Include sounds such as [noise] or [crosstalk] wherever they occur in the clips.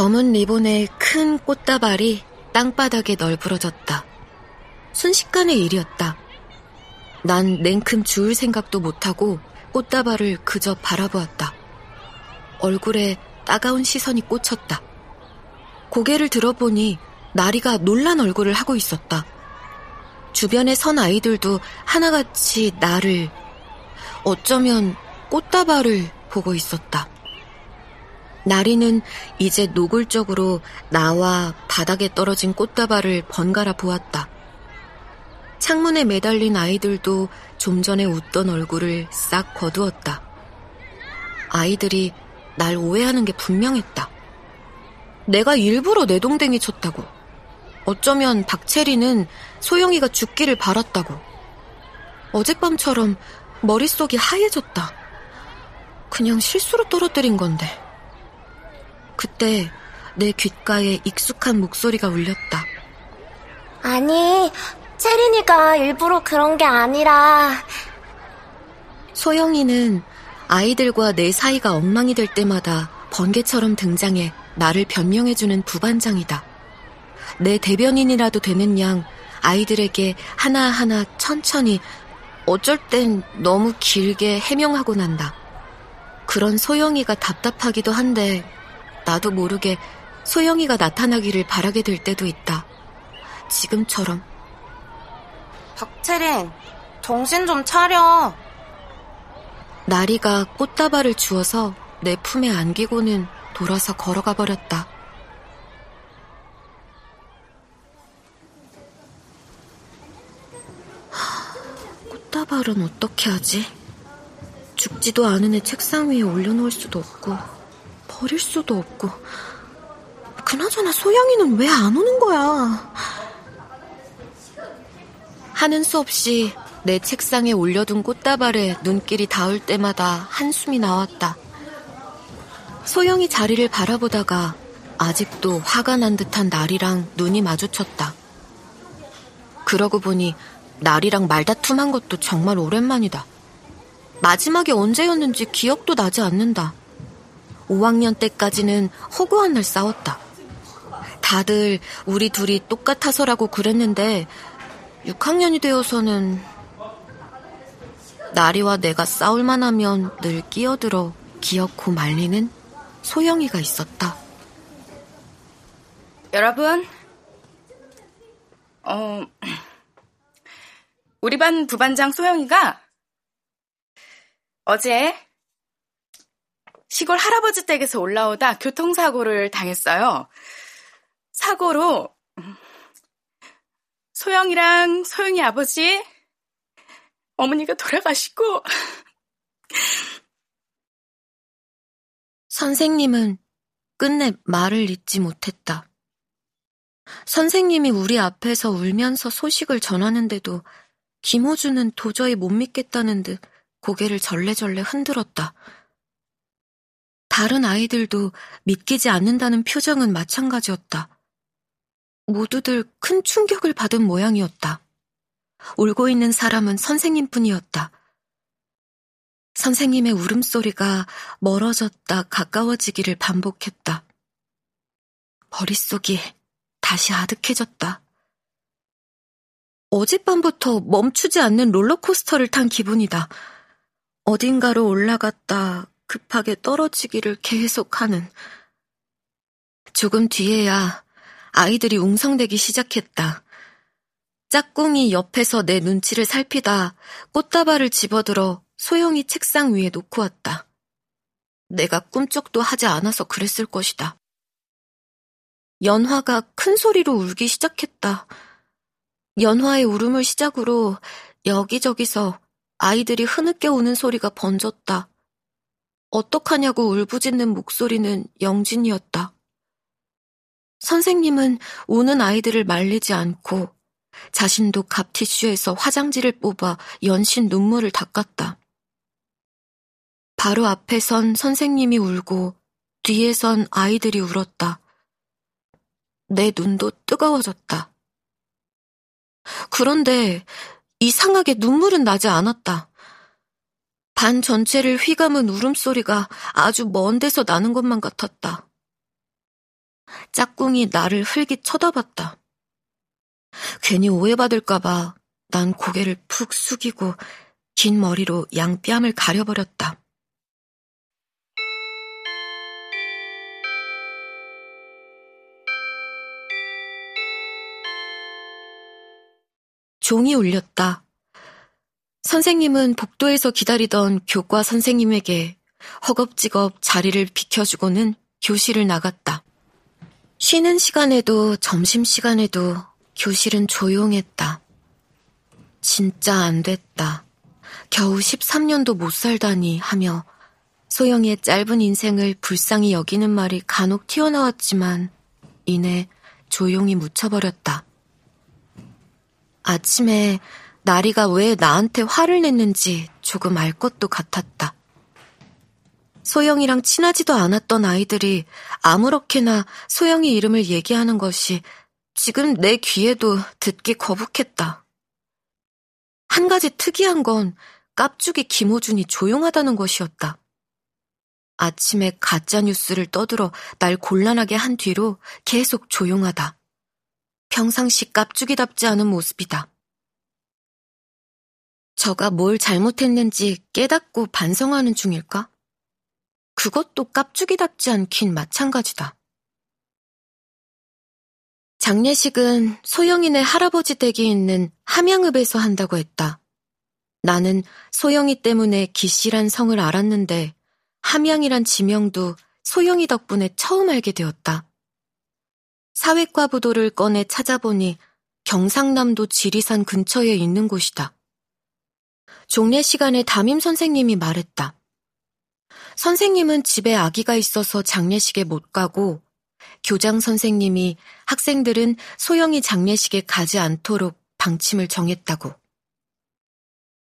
검은 리본의 큰 꽃다발이 땅바닥에 널브러졌다. 순식간의 일이었다. 난 냉큼 주울 생각도 못하고 꽃다발을 그저 바라보았다. 얼굴에 따가운 시선이 꽂혔다. 고개를 들어보니 나리가 놀란 얼굴을 하고 있었다. 주변에 선 아이들도 하나같이 나를, 어쩌면 꽃다발을 보고 있었다. 나리는 이제 노골적으로 나와 바닥에 떨어진 꽃다발을 번갈아 보았다. 창문에 매달린 아이들도 좀 전에 웃던 얼굴을 싹 거두었다. 아이들이 날 오해하는 게 분명했다. 내가 일부러 내 동댕이 쳤다고. 어쩌면 박채리는 소영이가 죽기를 바랐다고. 어젯밤처럼 머릿속이 하얘졌다. 그냥 실수로 떨어뜨린 건데. 그때 내 귓가에 익숙한 목소리가 울렸다. 아니, 채린이가 일부러 그런 게 아니라. 소영이는 아이들과 내 사이가 엉망이 될 때마다 번개처럼 등장해 나를 변명해주는 부반장이다. 내 대변인이라도 되는 양 아이들에게 하나하나 천천히 어쩔 땐 너무 길게 해명하고 난다. 그런 소영이가 답답하기도 한데 나도 모르게 소영이가 나타나기를 바라게 될 때도 있다. 지금처럼. 박채린, 정신 좀 차려. 나리가 꽃다발을 주어서 내 품에 안기고는 돌아서 걸어가 버렸다. [gasps] 꽃다발은 어떻게 하지? 죽지도 않은 애 책상 위에 올려놓을 수도 없고 버릴 수도 없고 그나저나 소영이는 왜 안 오는 거야? 하는 수 없이 내 책상에 올려둔 꽃다발에 눈길이 닿을 때마다 한숨이 나왔다. 소영이 자리를 바라보다가 아직도 화가 난 듯한 나리랑 눈이 마주쳤다. 그러고 보니 나리랑 말다툼한 것도 정말 오랜만이다. 마지막에 언제였는지 기억도 나지 않는다. 5학년 때까지는 허구한 날 싸웠다. 다들 우리 둘이 똑같아서라고 그랬는데 6학년이 되어서는 나리와 내가 싸울만 하면 늘 끼어들어 기어코 말리는 소영이가 있었다. 여러분, 어, 우리 반 부반장 소영이가 어제 시골 할아버지 댁에서 올라오다 교통사고를 당했어요. 사고로 소영이랑 소영이 아버지, 어머니가 돌아가시고 선생님은 끝내 말을 잇지 못했다. 선생님이 우리 앞에서 울면서 소식을 전하는데도 김호준은 도저히 못 믿겠다는 듯 고개를 절레절레 흔들었다. 다른 아이들도 믿기지 않는다는 표정은 마찬가지였다. 모두들 큰 충격을 받은 모양이었다. 울고 있는 사람은 선생님뿐이었다. 선생님의 울음소리가 멀어졌다 가까워지기를 반복했다. 머릿속이 다시 아득해졌다. 어젯밤부터 멈추지 않는 롤러코스터를 탄 기분이다. 어딘가로 올라갔다 급하게 떨어지기를 계속하는. 조금 뒤에야 아이들이 웅성대기 시작했다. 짝꿍이 옆에서 내 눈치를 살피다 꽃다발을 집어들어 소영이 책상 위에 놓고 왔다. 내가 꿈쩍도 하지 않아서 그랬을 것이다. 연화가 큰 소리로 울기 시작했다. 연화의 울음을 시작으로 여기저기서 아이들이 흐느껴 우는 소리가 번졌다. 어떡하냐고 울부짖는 목소리는 영진이었다. 선생님은 우는 아이들을 말리지 않고 자신도 갑티슈에서 화장지를 뽑아 연신 눈물을 닦았다. 바로 앞에 선 선생님이 울고 뒤에 선 아이들이 울었다. 내 눈도 뜨거워졌다. 그런데 이상하게 눈물은 나지 않았다. 반 전체를 휘감은 울음소리가 아주 먼 데서 나는 것만 같았다. 짝꿍이 나를 흘기 쳐다봤다. 괜히 오해받을까봐 난 고개를 푹 숙이고 긴 머리로 양 뺨을 가려버렸다. 종이 울렸다. 선생님은 복도에서 기다리던 교과 선생님에게 허겁지겁 자리를 비켜주고는 교실을 나갔다. 쉬는 시간에도 점심시간에도 교실은 조용했다. 진짜 안 됐다. 겨우 13년도 못 살다니 하며 소영이의 짧은 인생을 불쌍히 여기는 말이 간혹 튀어나왔지만 이내 조용히 묻혀버렸다. 아침에 나리가 왜 나한테 화를 냈는지 조금 알 것도 같았다. 소영이랑 친하지도 않았던 아이들이 아무렇게나 소영이 이름을 얘기하는 것이 지금 내 귀에도 듣기 거북했다. 한 가지 특이한 건 깝죽이 김호준이 조용하다는 것이었다. 아침에 가짜 뉴스를 떠들어 날 곤란하게 한 뒤로 계속 조용하다. 평상시 깝죽이답지 않은 모습이다. 저가 뭘 잘못했는지 깨닫고 반성하는 중일까? 그것도 깝죽이답지 않긴 마찬가지다. 장례식은 소영이네 할아버지 댁이 있는 함양읍에서 한다고 했다. 나는 소영이 때문에 기씨란 성을 알았는데 함양이란 지명도 소영이 덕분에 처음 알게 되었다. 사회과 부도를 꺼내 찾아보니 경상남도 지리산 근처에 있는 곳이다. 종례 시간에 담임 선생님이 말했다. 선생님은 집에 아기가 있어서 장례식에 못 가고 교장 선생님이 학생들은 소영이 장례식에 가지 않도록 방침을 정했다고.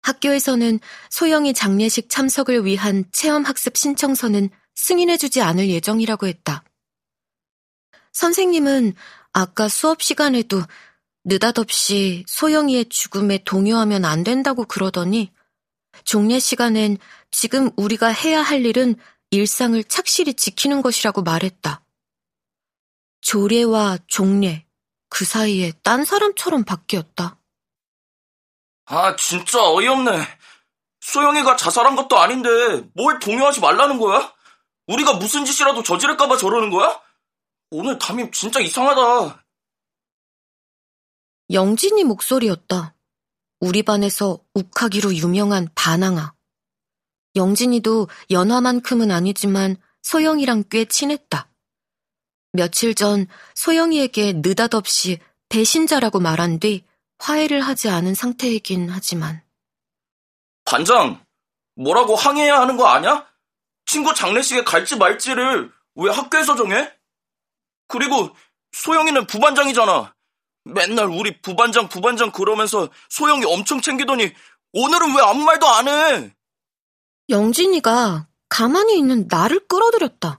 학교에서는 소영이 장례식 참석을 위한 체험학습 신청서는 승인해주지 않을 예정이라고 했다. 선생님은 아까 수업 시간에도 느닷없이 소영이의 죽음에 동요하면 안 된다고 그러더니 종례 시간엔 지금 우리가 해야 할 일은 일상을 착실히 지키는 것이라고 말했다. 조례와 종례, 그 사이에 딴 사람처럼 바뀌었다. 아, 진짜 어이없네. 소영이가 자살한 것도 아닌데 뭘 동요하지 말라는 거야? 우리가 무슨 짓이라도 저지를까봐 저러는 거야? 오늘 담임 진짜 이상하다. 영진이 목소리였다. 우리 반에서 욱하기로 유명한 반항아. 영진이도 연화만큼은 아니지만 소영이랑 꽤 친했다. 며칠 전 소영이에게 느닷없이 배신자라고 말한 뒤 화해를 하지 않은 상태이긴 하지만. 반장, 뭐라고 항의해야 하는 거 아냐? 친구 장례식에 갈지 말지를 왜 학교에서 정해? 그리고 소영이는 부반장이잖아. 맨날 우리 부반장 부반장 그러면서 소영이 엄청 챙기더니 오늘은 왜 아무 말도 안 해? 영진이가 가만히 있는 나를 끌어들였다.